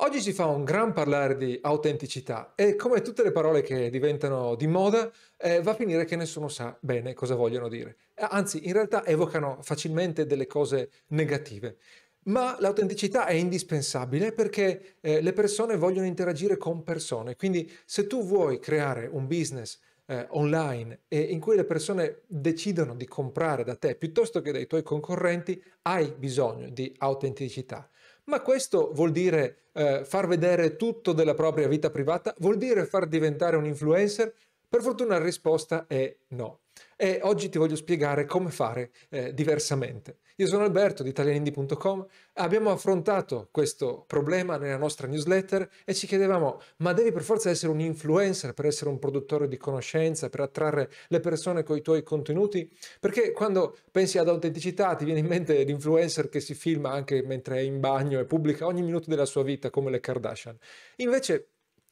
Oggi si fa un gran parlare di autenticità e come tutte le parole che diventano di moda, eh, va a finire che nessuno sa bene cosa vogliono dire. Anzi, in realtà evocano facilmente delle cose negative. Ma l'autenticità è indispensabile perché eh, le persone vogliono interagire con persone. Quindi se tu vuoi creare un business eh, online e in cui le persone decidono di comprare da te piuttosto che dai tuoi concorrenti, hai bisogno di autenticità. Ma questo vuol dire eh, far vedere tutto della propria vita privata? Vuol dire far diventare un influencer? Per fortuna la risposta è no e oggi ti voglio spiegare come fare eh, diversamente. Io sono Alberto di italianindie.com, abbiamo affrontato questo problema nella nostra newsletter e ci chiedevamo ma devi per forza essere un influencer per essere un produttore di conoscenza, per attrarre le persone con i tuoi contenuti? Perché quando pensi ad autenticità ti viene in mente l'influencer che si filma anche mentre è in bagno e pubblica ogni minuto della sua vita come le Kardashian. Invece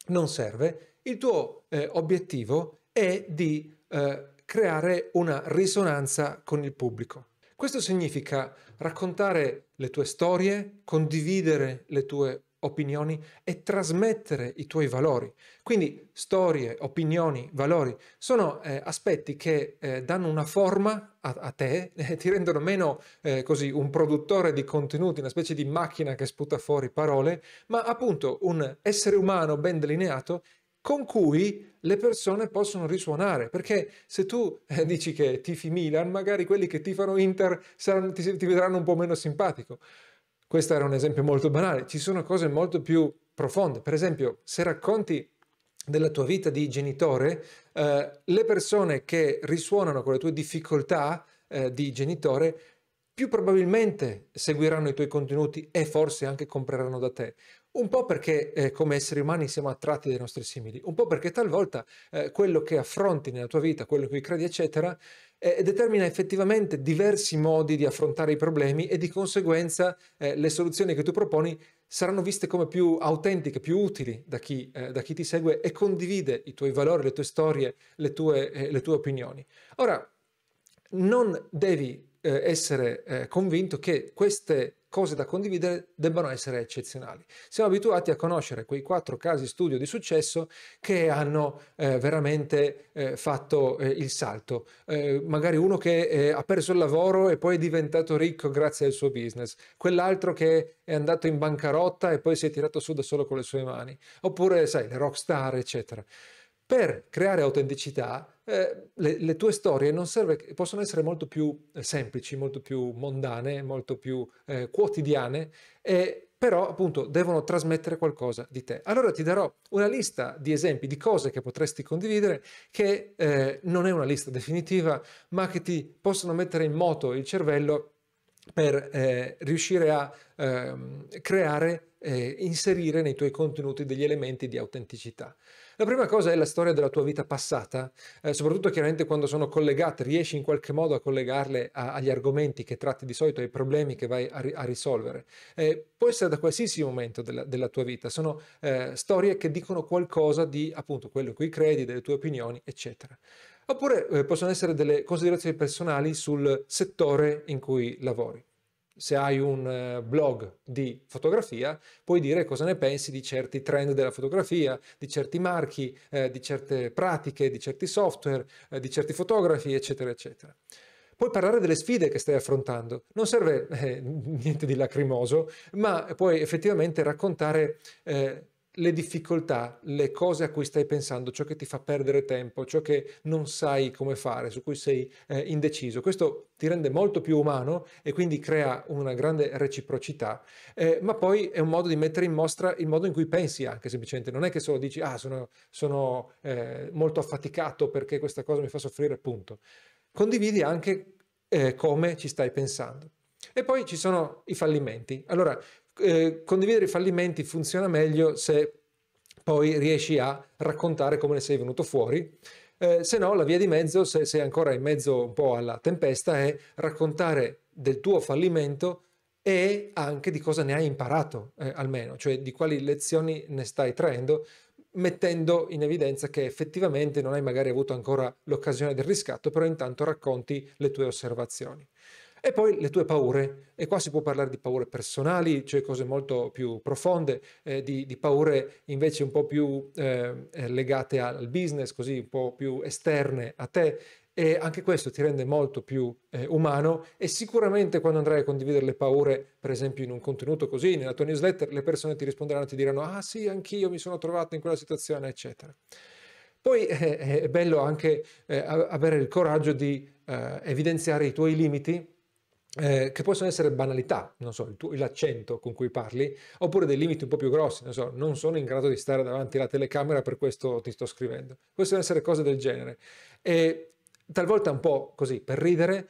non serve, il tuo eh, obiettivo è di... Eh, creare una risonanza con il pubblico. Questo significa raccontare le tue storie, condividere le tue opinioni e trasmettere i tuoi valori. Quindi storie, opinioni, valori sono eh, aspetti che eh, danno una forma a, a te, eh, ti rendono meno eh, così un produttore di contenuti, una specie di macchina che sputa fuori parole, ma appunto un essere umano ben delineato con cui le persone possono risuonare, perché se tu eh, dici che tifi Milan, magari quelli che tifano Inter saranno, ti, ti vedranno un po' meno simpatico. Questo era un esempio molto banale, ci sono cose molto più profonde. Per esempio, se racconti della tua vita di genitore, eh, le persone che risuonano con le tue difficoltà eh, di genitore più probabilmente seguiranno i tuoi contenuti e forse anche compreranno da te. Un po' perché eh, come esseri umani siamo attratti dai nostri simili, un po' perché talvolta eh, quello che affronti nella tua vita, quello cui credi, eccetera, eh, determina effettivamente diversi modi di affrontare i problemi e di conseguenza eh, le soluzioni che tu proponi saranno viste come più autentiche, più utili da chi, eh, da chi ti segue e condivide i tuoi valori, le tue storie, le tue, eh, le tue opinioni. Ora, non devi essere convinto che queste cose da condividere debbano essere eccezionali. Siamo abituati a conoscere quei quattro casi studio di successo che hanno eh, veramente eh, fatto eh, il salto. Eh, magari uno che eh, ha perso il lavoro e poi è diventato ricco grazie al suo business, quell'altro che è andato in bancarotta e poi si è tirato su da solo con le sue mani, oppure, sai, le rockstar, eccetera. Per creare autenticità, eh, le, le, tue storie serve, possono essere molto più eh, semplici, molto più mondane, molto più eh, quotidiane, eh, però appunto devono trasmettere qualcosa di te. Allora ti darò una lista di esempi di cose che potresti condividere che eh, non è una lista definitiva, ma che ti possono mettere in moto il cervello per eh, riuscire a ehm, creare e inserire nei tuoi contenuti degli elementi di autenticità. La prima cosa è la storia della tua vita passata, eh, soprattutto chiaramente quando sono collegate, riesci in qualche modo a collegarle a, agli argomenti che tratti di solito, ai problemi che vai a, a risolvere. Eh, può essere da qualsiasi momento della, della tua vita, sono eh, storie che dicono qualcosa di appunto quello in cui credi, delle tue opinioni, eccetera. Oppure eh, possono essere delle considerazioni personali sul settore in cui lavori se hai un eh, blog di fotografia, puoi dire cosa ne pensi di certi trend della fotografia, di certi marchi, eh, di certe pratiche, di certi software, eh, di certi fotografi, eccetera, eccetera. Puoi parlare delle sfide che stai affrontando. Non serve eh, niente di lacrimoso, ma puoi effettivamente raccontare eh, le difficoltà, le cose a cui stai pensando, ciò che ti fa perdere tempo, ciò che non sai come fare, su cui sei eh, indeciso. Questo ti rende molto più umano e quindi crea una grande reciprocità, eh, ma poi è un modo di mettere in mostra il modo in cui pensi anche semplicemente. Non è che solo dici, ah, sono, sono eh, molto affaticato perché questa cosa mi fa soffrire, punto. Condividi anche eh, come ci stai pensando. E poi ci sono i fallimenti. Allora, eh, condividere i fallimenti funziona meglio se poi riesci a raccontare come ne sei venuto fuori. Eh, se no, la via di mezzo, se sei ancora in mezzo un po' alla tempesta, è raccontare del tuo fallimento e anche di cosa ne hai imparato, eh, almeno, cioè di quali lezioni ne stai traendo, mettendo in evidenza che effettivamente non hai magari avuto ancora l'occasione del riscatto, però intanto racconti le tue osservazioni. E poi le tue paure, e qua si può parlare di paure personali, cioè cose molto più profonde, eh, di, di, paure invece un po' più eh, eh legate al business, così un po' più esterne a te, e anche questo ti rende molto più eh, umano. E sicuramente quando andrai a condividere le paure, per esempio in un contenuto così, nella tua newsletter, le persone ti risponderanno ti diranno ah sì, anch'io mi sono trovato in quella situazione, eccetera. Poi eh, è bello anche eh, avere il coraggio di eh, evidenziare i tuoi limiti, eh, che possono essere banalità, non so, tuo, l'accento con cui parli, oppure dei limiti un po' più grossi, non so, non sono in grado di stare davanti alla telecamera, per questo ti sto scrivendo. Possono essere cose del genere. E talvolta un po' così, per ridere,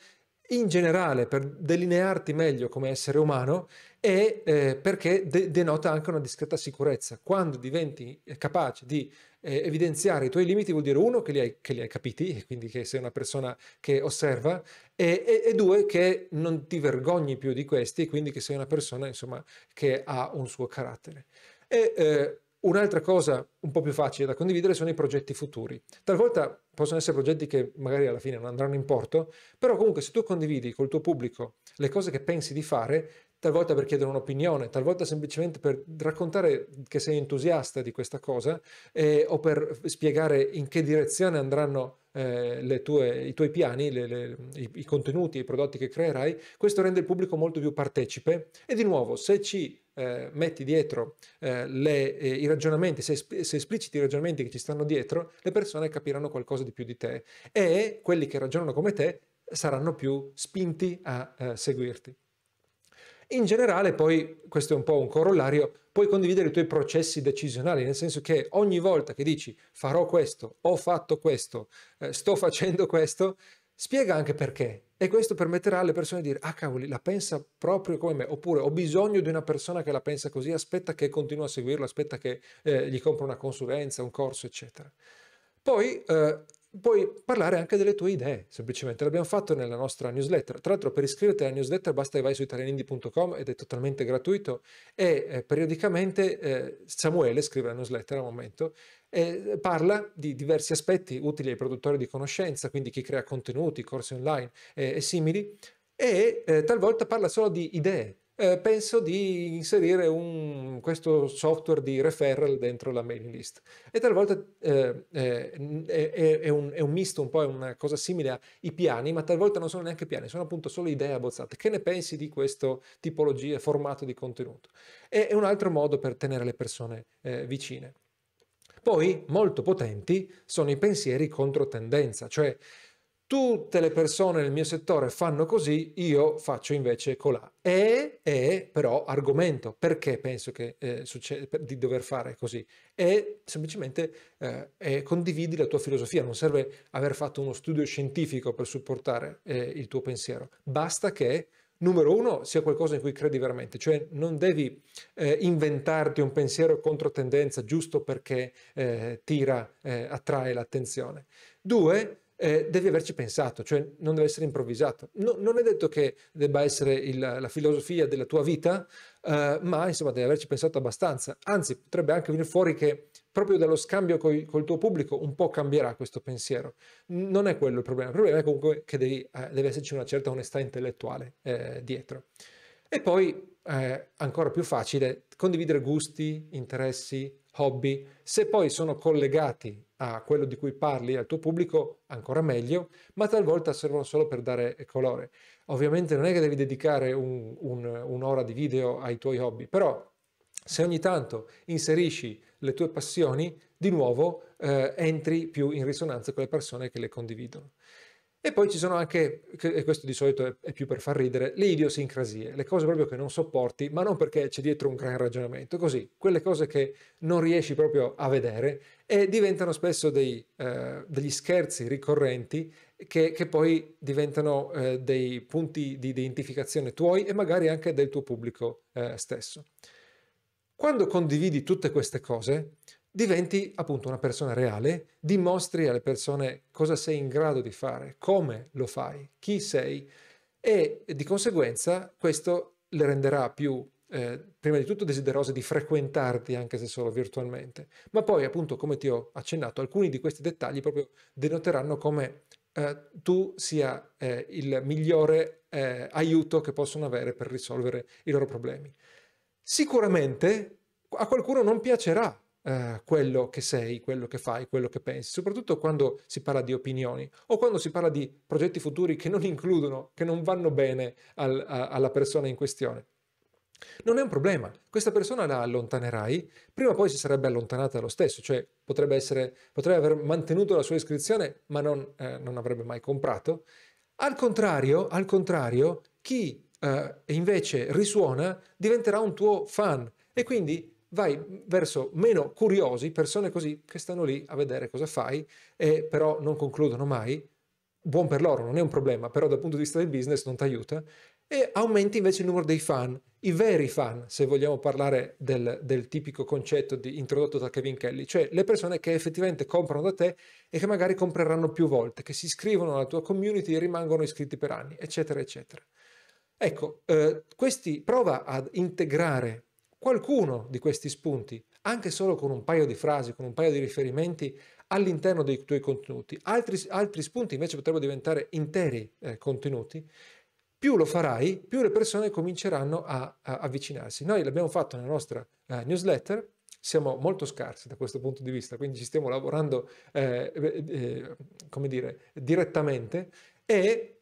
in generale per delinearti meglio come essere umano e eh, perché de- denota anche una discreta sicurezza. Quando diventi capace di eh, evidenziare i tuoi limiti vuol dire uno che li hai, che li hai capiti, quindi che sei una persona che osserva, e, e, e, due che non ti vergogni più di questi, quindi che sei una persona insomma che ha un suo carattere. E, eh, Un'altra cosa un po' più facile da condividere sono i progetti futuri. Talvolta possono essere progetti che magari alla fine non andranno in porto, però comunque se tu condividi col tuo pubblico le cose che pensi di fare, talvolta per chiedere un'opinione, talvolta semplicemente per raccontare che sei entusiasta di questa cosa eh, o per spiegare in che direzione andranno eh, tue, i tuoi piani, le, le, i, i, contenuti, i prodotti che creerai, questo rende il pubblico molto più partecipe e di nuovo se ci eh, metti dietro eh, le, eh, i ragionamenti, se, se, espliciti i ragionamenti che ci stanno dietro, le persone capiranno qualcosa di più di te e quelli che ragionano come te saranno più spinti a eh, seguirti. In generale, poi, questo è un po' un corollario, puoi condividere i tuoi processi decisionali, nel senso che ogni volta che dici farò questo, ho fatto questo, eh, sto facendo questo, spiega anche perché. E questo permetterà alle persone di dire, ah cavoli, la pensa proprio come me, oppure ho bisogno di una persona che la pensa così, aspetta che continuo a seguirlo, aspetta che eh, gli compro una consulenza, un corso, eccetera. Poi eh, puoi parlare anche delle tue idee, semplicemente. L'abbiamo fatto nella nostra newsletter. Tra l'altro, per iscriverti alla newsletter basta che vai su italianindi.com ed è totalmente gratuito e eh, periodicamente eh, Samuele scrive la newsletter al momento e parla di diversi aspetti utili ai produttori di conoscenza, quindi chi crea contenuti, corsi online e simili, e eh, talvolta parla solo di idee eh, penso di inserire un, questo software di referral dentro la mailing list. E talvolta eh, eh, è, è, un, è, un, misto, un po' è una cosa simile ai piani, ma talvolta non sono neanche piani, sono appunto solo idee abbozzate. Che ne pensi di questo tipologia, formato di contenuto? E, è un altro modo per tenere le persone eh, vicine. Poi, molto potenti, sono i pensieri contro tendenza, cioè tutte le persone nel mio settore fanno così, io faccio invece colà. E, è però argomento, perché penso che eh, succede, di dover fare così? E semplicemente eh, condividi la tua filosofia, non serve aver fatto uno studio scientifico per supportare eh, il tuo pensiero, basta che numero uno, sia qualcosa in cui credi veramente, cioè non devi eh, inventarti un pensiero contro tendenza giusto perché eh, tira, eh, attrae l'attenzione. Due, eh, devi averci pensato, cioè non deve essere improvvisato. No, non è detto che debba essere il, la filosofia della tua vita, eh, ma insomma devi averci pensato abbastanza. Anzi, potrebbe anche venire fuori che proprio dallo scambio coi, col tuo pubblico un po' cambierà questo pensiero. Non è quello il problema, il problema è comunque che devi, eh, deve esserci una certa onestà intellettuale eh, dietro. E poi, eh, ancora più facile, condividere gusti, interessi, hobby. Se poi sono collegati a quello di cui parli al tuo pubblico, ancora meglio, ma talvolta servono solo per dare colore. Ovviamente non è che devi dedicare un, un, un'ora di video ai tuoi hobby, però se ogni tanto inserisci le tue passioni, di nuovo eh, entri più in risonanza con le persone che le condividono. E poi ci sono anche, e questo di solito è, più per far ridere, le idiosincrasie, le cose proprio che non sopporti, ma non perché c'è dietro un gran ragionamento, così, quelle cose che non riesci proprio a vedere e diventano spesso dei, eh, degli scherzi ricorrenti che, che poi diventano eh, dei punti di identificazione tuoi e magari anche del tuo pubblico eh, stesso. Quando condividi tutte queste cose, diventi appunto una persona reale, dimostri alle persone cosa sei in grado di fare, come lo fai, chi sei e di conseguenza questo le renderà più eh, prima di tutto desiderose di frequentarti anche se solo virtualmente, ma poi appunto come ti ho accennato alcuni di questi dettagli proprio denoteranno come eh, tu sia eh, il migliore eh, aiuto che possono avere per risolvere i loro problemi. Sicuramente a qualcuno non piacerà eh, quello che sei, quello che fai, quello che pensi, soprattutto quando si parla di opinioni o quando si parla di progetti futuri che non includono, che non vanno bene al, a, alla persona in questione. Non è un problema, questa persona la allontanerai, prima o poi si sarebbe allontanata lo stesso, cioè potrebbe, essere, potrebbe aver mantenuto la sua iscrizione ma non, eh, non avrebbe mai comprato. Al contrario, al contrario chi eh, invece risuona diventerà un tuo fan e quindi vai verso meno curiosi, persone così che stanno lì a vedere cosa fai e però non concludono mai. Buon per loro, non è un problema, però dal punto di vista del business non ti aiuta e aumenti invece il numero dei fan, i veri fan, se vogliamo parlare del, del, tipico concetto di, introdotto da Kevin Kelly, cioè le persone che effettivamente comprano da te e che magari compreranno più volte, che si iscrivono alla tua community e rimangono iscritti per anni, eccetera, eccetera. Ecco, eh, questi prova ad integrare qualcuno di questi spunti, anche solo con un paio di frasi, con un paio di riferimenti all'interno dei tuoi contenuti. Altri, altri spunti invece potrebbero diventare interi eh, contenuti più lo farai, più le persone cominceranno a, a avvicinarsi. Noi l'abbiamo fatto nella nostra uh, newsletter, siamo molto scarsi da questo punto di vista, quindi ci stiamo lavorando, eh, eh, come dire, direttamente e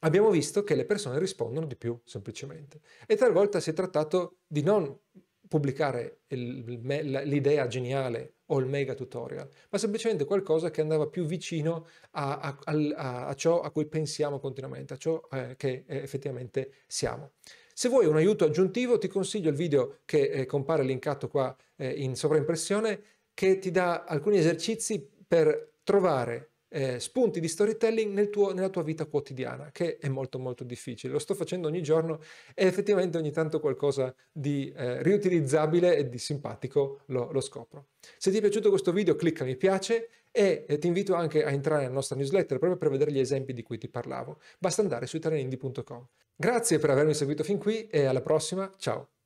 abbiamo visto che le persone rispondono di più semplicemente. E talvolta si è trattato di non pubblicare l'idea geniale o il mega tutorial, ma semplicemente qualcosa che andava più vicino a, a, a, a ciò a cui pensiamo continuamente, a ciò eh, che eh, effettivamente siamo. Se vuoi un aiuto aggiuntivo ti consiglio il video che eh, compare linkato qua eh, in sovraimpressione che ti dà alcuni esercizi per trovare eh, spunti di storytelling nel tuo, nella tua vita quotidiana, che è molto molto difficile. Lo sto facendo ogni giorno e effettivamente ogni tanto qualcosa di eh, riutilizzabile e di simpatico lo, lo, scopro. Se ti è piaciuto questo video clicca mi piace e eh, ti invito anche a entrare nella nostra newsletter proprio per vedere gli esempi di cui ti parlavo. Basta andare su italianindi.com. Grazie per avermi seguito fin qui e alla prossima, ciao!